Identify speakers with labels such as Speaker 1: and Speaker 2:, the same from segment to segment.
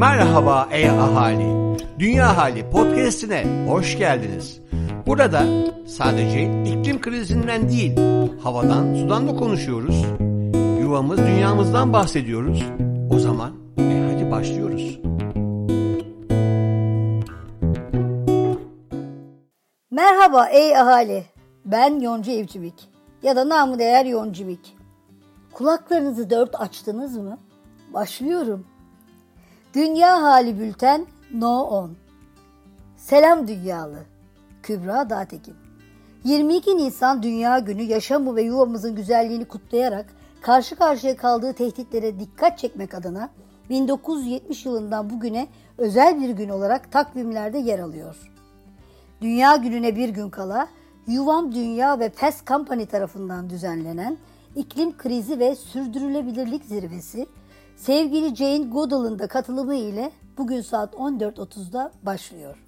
Speaker 1: Merhaba ey ahali. Dünya Hali podcast'ine hoş geldiniz. Burada sadece iklim krizinden değil, havadan, sudan da konuşuyoruz. Yuvamız, dünyamızdan bahsediyoruz. O zaman e hadi başlıyoruz.
Speaker 2: Merhaba ey ahali. Ben Yonca Evcimik ya da namı değer Yoncimik. Kulaklarınızı dört açtınız mı? Başlıyorum. Dünya Hali Bülten No 10 Selam Dünyalı Kübra Dağtekin 22 Nisan Dünya Günü yaşamı ve yuvamızın güzelliğini kutlayarak karşı karşıya kaldığı tehditlere dikkat çekmek adına 1970 yılından bugüne özel bir gün olarak takvimlerde yer alıyor. Dünya Günü'ne bir gün kala Yuvam Dünya ve PES Company tarafından düzenlenen İklim Krizi ve Sürdürülebilirlik Zirvesi sevgili Jane Goodall'ın da katılımı ile bugün saat 14.30'da başlıyor.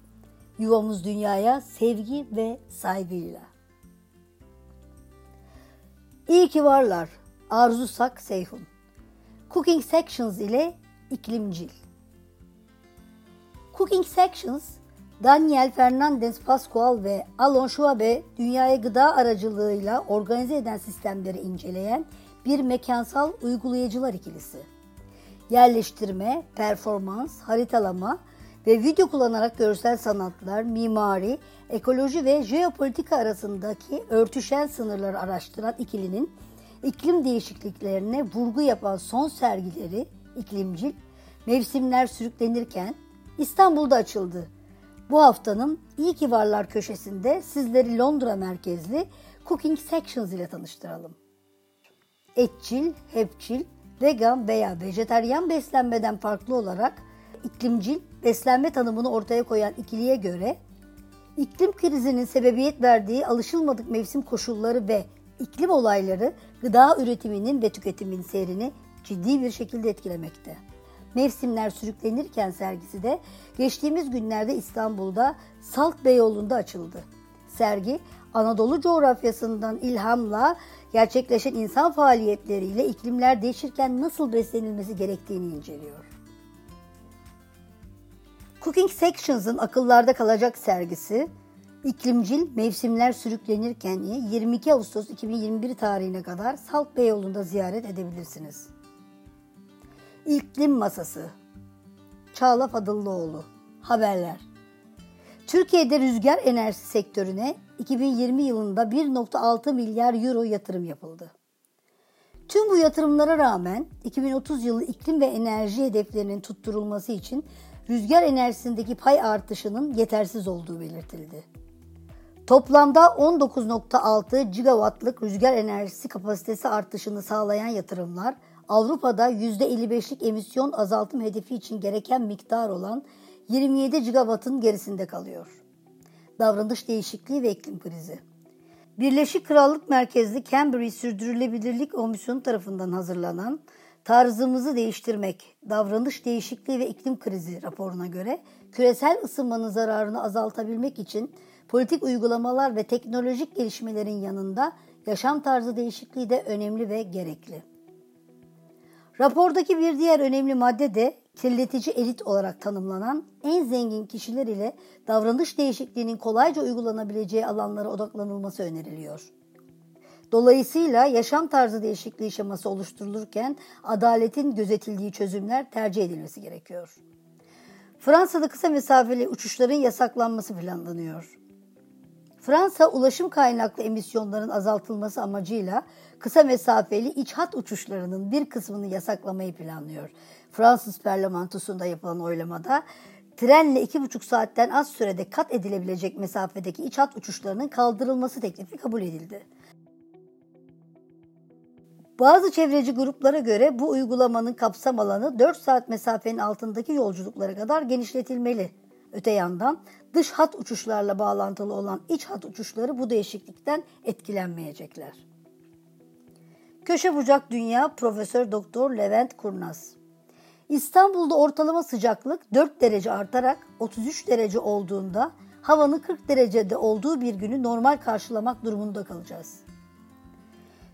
Speaker 2: Yuvamız dünyaya sevgi ve saygıyla. İyi ki varlar. Arzu Sak Seyhun. Cooking Sections ile iklimcil. Cooking Sections, Daniel Fernandez Pascual ve Alon Schwabe dünyaya gıda aracılığıyla organize eden sistemleri inceleyen bir mekansal uygulayıcılar ikilisi yerleştirme, performans, haritalama ve video kullanarak görsel sanatlar, mimari, ekoloji ve jeopolitika arasındaki örtüşen sınırları araştıran ikilinin iklim değişikliklerine vurgu yapan son sergileri iklimcil mevsimler sürüklenirken İstanbul'da açıldı. Bu haftanın İyi ki Varlar köşesinde sizleri Londra merkezli Cooking Sections ile tanıştıralım. Etçil, hepçil, vegan veya vejeteryan beslenmeden farklı olarak iklimcil beslenme tanımını ortaya koyan ikiliye göre iklim krizinin sebebiyet verdiği alışılmadık mevsim koşulları ve iklim olayları gıda üretiminin ve tüketimin seyrini ciddi bir şekilde etkilemekte. Mevsimler sürüklenirken sergisi de geçtiğimiz günlerde İstanbul'da Salt Beyoğlu'nda açıldı. Sergi Anadolu coğrafyasından ilhamla gerçekleşen insan faaliyetleriyle iklimler değişirken nasıl beslenilmesi gerektiğini inceliyor. Cooking Sections'ın akıllarda kalacak sergisi iklimcil mevsimler sürüklenirken 22 Ağustos 2021 tarihine kadar Salt Beyoğlu'nda ziyaret edebilirsiniz. İklim Masası Çağla Fadıllıoğlu Haberler Türkiye'de rüzgar enerjisi sektörüne 2020 yılında 1.6 milyar euro yatırım yapıldı. Tüm bu yatırımlara rağmen 2030 yılı iklim ve enerji hedeflerinin tutturulması için rüzgar enerjisindeki pay artışının yetersiz olduğu belirtildi. Toplamda 19.6 gigawattlık rüzgar enerjisi kapasitesi artışını sağlayan yatırımlar Avrupa'da %55'lik emisyon azaltım hedefi için gereken miktar olan 27 gigawattın gerisinde kalıyor davranış değişikliği ve iklim krizi. Birleşik Krallık merkezli Cambridge Sürdürülebilirlik Komisyonu tarafından hazırlanan Tarzımızı Değiştirmek, Davranış Değişikliği ve iklim Krizi raporuna göre küresel ısınmanın zararını azaltabilmek için politik uygulamalar ve teknolojik gelişmelerin yanında yaşam tarzı değişikliği de önemli ve gerekli. Rapordaki bir diğer önemli madde de kirletici elit olarak tanımlanan en zengin kişiler ile davranış değişikliğinin kolayca uygulanabileceği alanlara odaklanılması öneriliyor. Dolayısıyla yaşam tarzı değişikliği şeması oluşturulurken adaletin gözetildiği çözümler tercih edilmesi gerekiyor. Fransa'da kısa mesafeli uçuşların yasaklanması planlanıyor. Fransa ulaşım kaynaklı emisyonların azaltılması amacıyla kısa mesafeli iç hat uçuşlarının bir kısmını yasaklamayı planlıyor. Fransız parlamentosunda yapılan oylamada trenle 2,5 saatten az sürede kat edilebilecek mesafedeki iç hat uçuşlarının kaldırılması teklifi kabul edildi. Bazı çevreci gruplara göre bu uygulamanın kapsam alanı 4 saat mesafenin altındaki yolculuklara kadar genişletilmeli. Öte yandan dış hat uçuşlarla bağlantılı olan iç hat uçuşları bu değişiklikten etkilenmeyecekler. Köşe bucak dünya Profesör Doktor Levent Kurnaz. İstanbul'da ortalama sıcaklık 4 derece artarak 33 derece olduğunda havanın 40 derecede olduğu bir günü normal karşılamak durumunda kalacağız.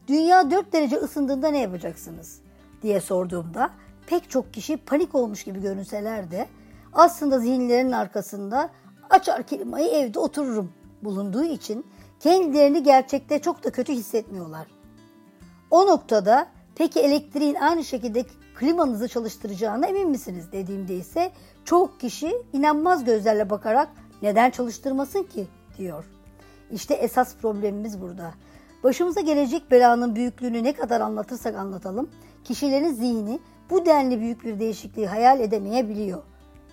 Speaker 2: Dünya 4 derece ısındığında ne yapacaksınız diye sorduğumda pek çok kişi panik olmuş gibi görünseler de aslında zihinlerinin arkasında açar klimayı evde otururum bulunduğu için kendilerini gerçekte çok da kötü hissetmiyorlar. O noktada peki elektriğin aynı şekilde klimanızı çalıştıracağına emin misiniz dediğimde ise çok kişi inanmaz gözlerle bakarak neden çalıştırmasın ki diyor. İşte esas problemimiz burada. Başımıza gelecek belanın büyüklüğünü ne kadar anlatırsak anlatalım, kişilerin zihni bu denli büyük bir değişikliği hayal edemeyebiliyor.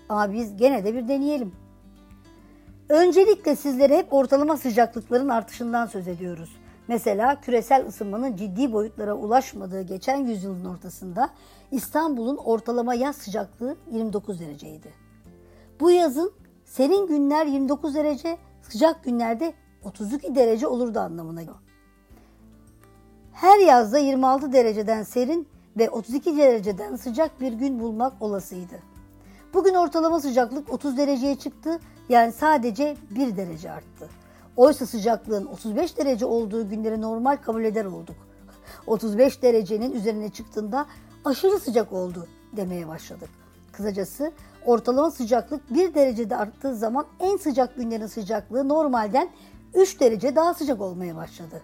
Speaker 2: Ama biz gene de bir deneyelim. Öncelikle sizlere hep ortalama sıcaklıkların artışından söz ediyoruz. Mesela küresel ısınmanın ciddi boyutlara ulaşmadığı geçen yüzyılın ortasında İstanbul'un ortalama yaz sıcaklığı 29 dereceydi. Bu yazın serin günler 29 derece, sıcak günlerde 32 derece olurdu anlamına geliyor. Her yazda 26 dereceden serin ve 32 dereceden sıcak bir gün bulmak olasıydı. Bugün ortalama sıcaklık 30 dereceye çıktı yani sadece 1 derece arttı. Oysa sıcaklığın 35 derece olduğu günleri normal kabul eder olduk. 35 derecenin üzerine çıktığında aşırı sıcak oldu demeye başladık. Kısacası ortalama sıcaklık 1 derecede arttığı zaman en sıcak günlerin sıcaklığı normalden 3 derece daha sıcak olmaya başladı.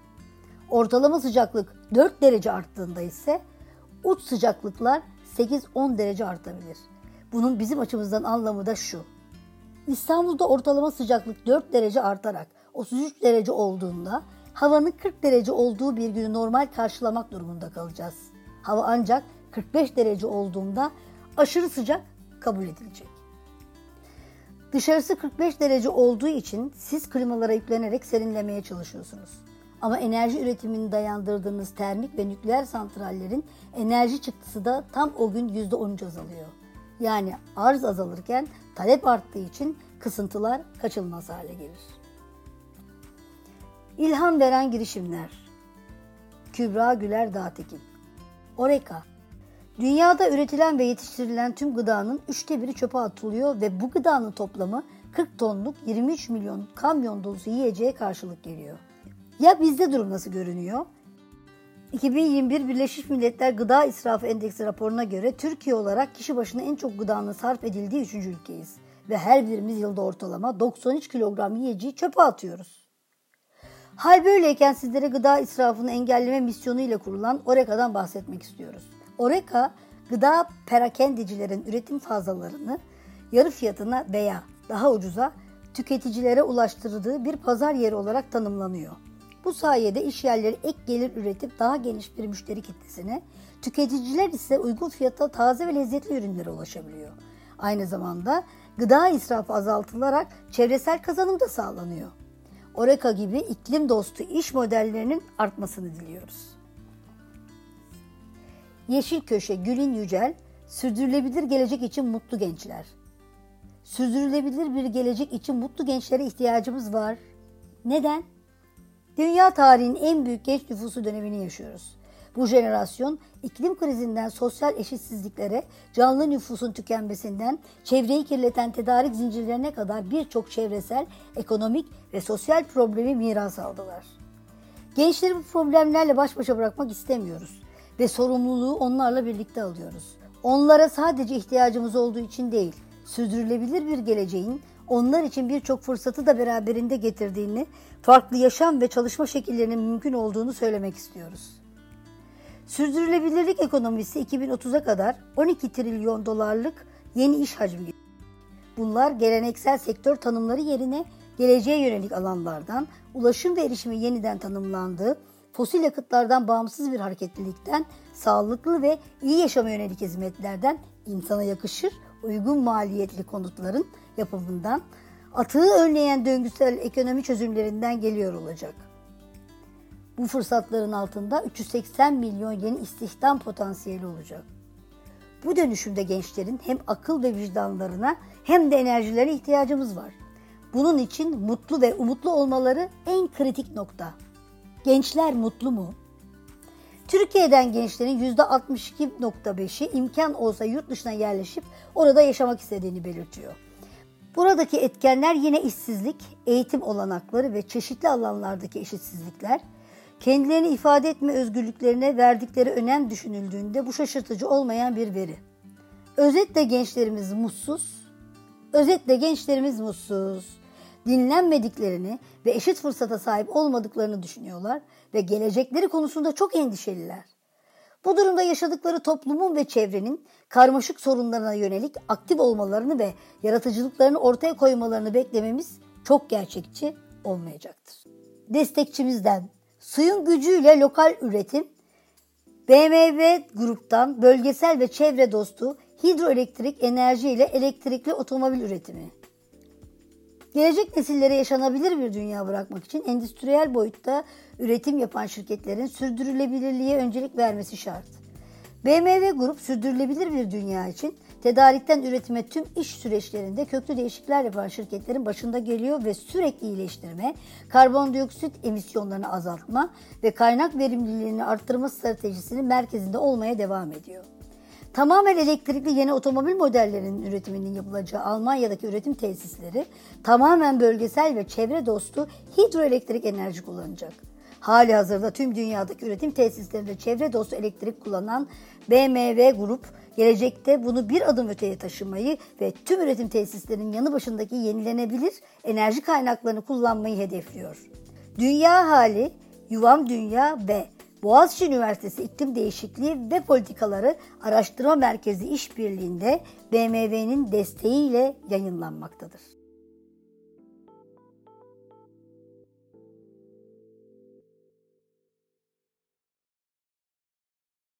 Speaker 2: Ortalama sıcaklık 4 derece arttığında ise uç sıcaklıklar 8-10 derece artabilir. Bunun bizim açımızdan anlamı da şu. İstanbul'da ortalama sıcaklık 4 derece artarak 33 derece olduğunda havanın 40 derece olduğu bir günü normal karşılamak durumunda kalacağız. Hava ancak 45 derece olduğunda aşırı sıcak kabul edilecek. Dışarısı 45 derece olduğu için siz klimalara yüklenerek serinlemeye çalışıyorsunuz. Ama enerji üretimini dayandırdığınız termik ve nükleer santrallerin enerji çıktısı da tam o gün %13 azalıyor. Yani arz azalırken talep arttığı için kısıntılar kaçılmaz hale gelir. İlham veren girişimler Kübra Güler Dağtekin Oreka Dünyada üretilen ve yetiştirilen tüm gıdanın üçte biri çöpe atılıyor ve bu gıdanın toplamı 40 tonluk 23 milyon kamyon dolusu yiyeceğe karşılık geliyor. Ya bizde durum nasıl görünüyor? 2021 Birleşmiş Milletler Gıda İsrafı Endeksi raporuna göre Türkiye olarak kişi başına en çok gıdanın sarf edildiği 3. ülkeyiz. Ve her birimiz yılda ortalama 93 kilogram yiyeceği çöpe atıyoruz. Hal böyleyken sizlere gıda israfını engelleme misyonu ile kurulan Oreka'dan bahsetmek istiyoruz. Oreka, gıda perakendicilerin üretim fazlalarını yarı fiyatına veya daha ucuza tüketicilere ulaştırdığı bir pazar yeri olarak tanımlanıyor. Bu sayede iş yerleri ek gelir üretip daha geniş bir müşteri kitlesine, tüketiciler ise uygun fiyata taze ve lezzetli ürünlere ulaşabiliyor. Aynı zamanda gıda israfı azaltılarak çevresel kazanım da sağlanıyor. Oreka gibi iklim dostu iş modellerinin artmasını diliyoruz. Yeşil Köşe Gülün Yücel, sürdürülebilir gelecek için mutlu gençler. Sürdürülebilir bir gelecek için mutlu gençlere ihtiyacımız var. Neden? Dünya tarihinin en büyük genç nüfusu dönemini yaşıyoruz. Bu jenerasyon iklim krizinden sosyal eşitsizliklere, canlı nüfusun tükenmesinden çevreyi kirleten tedarik zincirlerine kadar birçok çevresel, ekonomik ve sosyal problemi miras aldılar. Gençleri bu problemlerle baş başa bırakmak istemiyoruz ve sorumluluğu onlarla birlikte alıyoruz. Onlara sadece ihtiyacımız olduğu için değil, sürdürülebilir bir geleceğin onlar için birçok fırsatı da beraberinde getirdiğini, farklı yaşam ve çalışma şekillerinin mümkün olduğunu söylemek istiyoruz. Sürdürülebilirlik ekonomisi 2030'a kadar 12 trilyon dolarlık yeni iş hacmi Bunlar geleneksel sektör tanımları yerine geleceğe yönelik alanlardan, ulaşım ve erişimi yeniden tanımlandığı, fosil yakıtlardan bağımsız bir hareketlilikten, sağlıklı ve iyi yaşama yönelik hizmetlerden, insana yakışır, uygun maliyetli konutların yapımından, atığı önleyen döngüsel ekonomi çözümlerinden geliyor olacak. Bu fırsatların altında 380 milyon yeni istihdam potansiyeli olacak. Bu dönüşümde gençlerin hem akıl ve vicdanlarına hem de enerjilerine ihtiyacımız var. Bunun için mutlu ve umutlu olmaları en kritik nokta. Gençler mutlu mu? Türkiye'den gençlerin %62.5'i imkan olsa yurt dışına yerleşip orada yaşamak istediğini belirtiyor. Buradaki etkenler yine işsizlik, eğitim olanakları ve çeşitli alanlardaki eşitsizlikler, kendilerini ifade etme özgürlüklerine verdikleri önem düşünüldüğünde bu şaşırtıcı olmayan bir veri. Özetle gençlerimiz mutsuz. Özetle gençlerimiz mutsuz. Dinlenmediklerini ve eşit fırsata sahip olmadıklarını düşünüyorlar ve gelecekleri konusunda çok endişeliler. Bu durumda yaşadıkları toplumun ve çevrenin karmaşık sorunlarına yönelik aktif olmalarını ve yaratıcılıklarını ortaya koymalarını beklememiz çok gerçekçi olmayacaktır. Destekçimizden suyun gücüyle lokal üretim, BMW gruptan bölgesel ve çevre dostu hidroelektrik enerji ile elektrikli otomobil üretimi. Gelecek nesillere yaşanabilir bir dünya bırakmak için endüstriyel boyutta üretim yapan şirketlerin sürdürülebilirliğe öncelik vermesi şart. BMW Grup sürdürülebilir bir dünya için tedarikten üretime tüm iş süreçlerinde köklü değişiklikler yapan şirketlerin başında geliyor ve sürekli iyileştirme, karbondioksit emisyonlarını azaltma ve kaynak verimliliğini arttırma stratejisinin merkezinde olmaya devam ediyor. Tamamen elektrikli yeni otomobil modellerinin üretiminin yapılacağı Almanya'daki üretim tesisleri tamamen bölgesel ve çevre dostu hidroelektrik enerji kullanacak. Hali hazırda tüm dünyadaki üretim tesislerinde çevre dostu elektrik kullanan BMW Grup gelecekte bunu bir adım öteye taşımayı ve tüm üretim tesislerinin yanı başındaki yenilenebilir enerji kaynaklarını kullanmayı hedefliyor. Dünya hali, Yuvam Dünya ve Boğaziçi Üniversitesi İklim Değişikliği ve Politikaları Araştırma Merkezi işbirliğinde BMW'nin desteğiyle yayınlanmaktadır.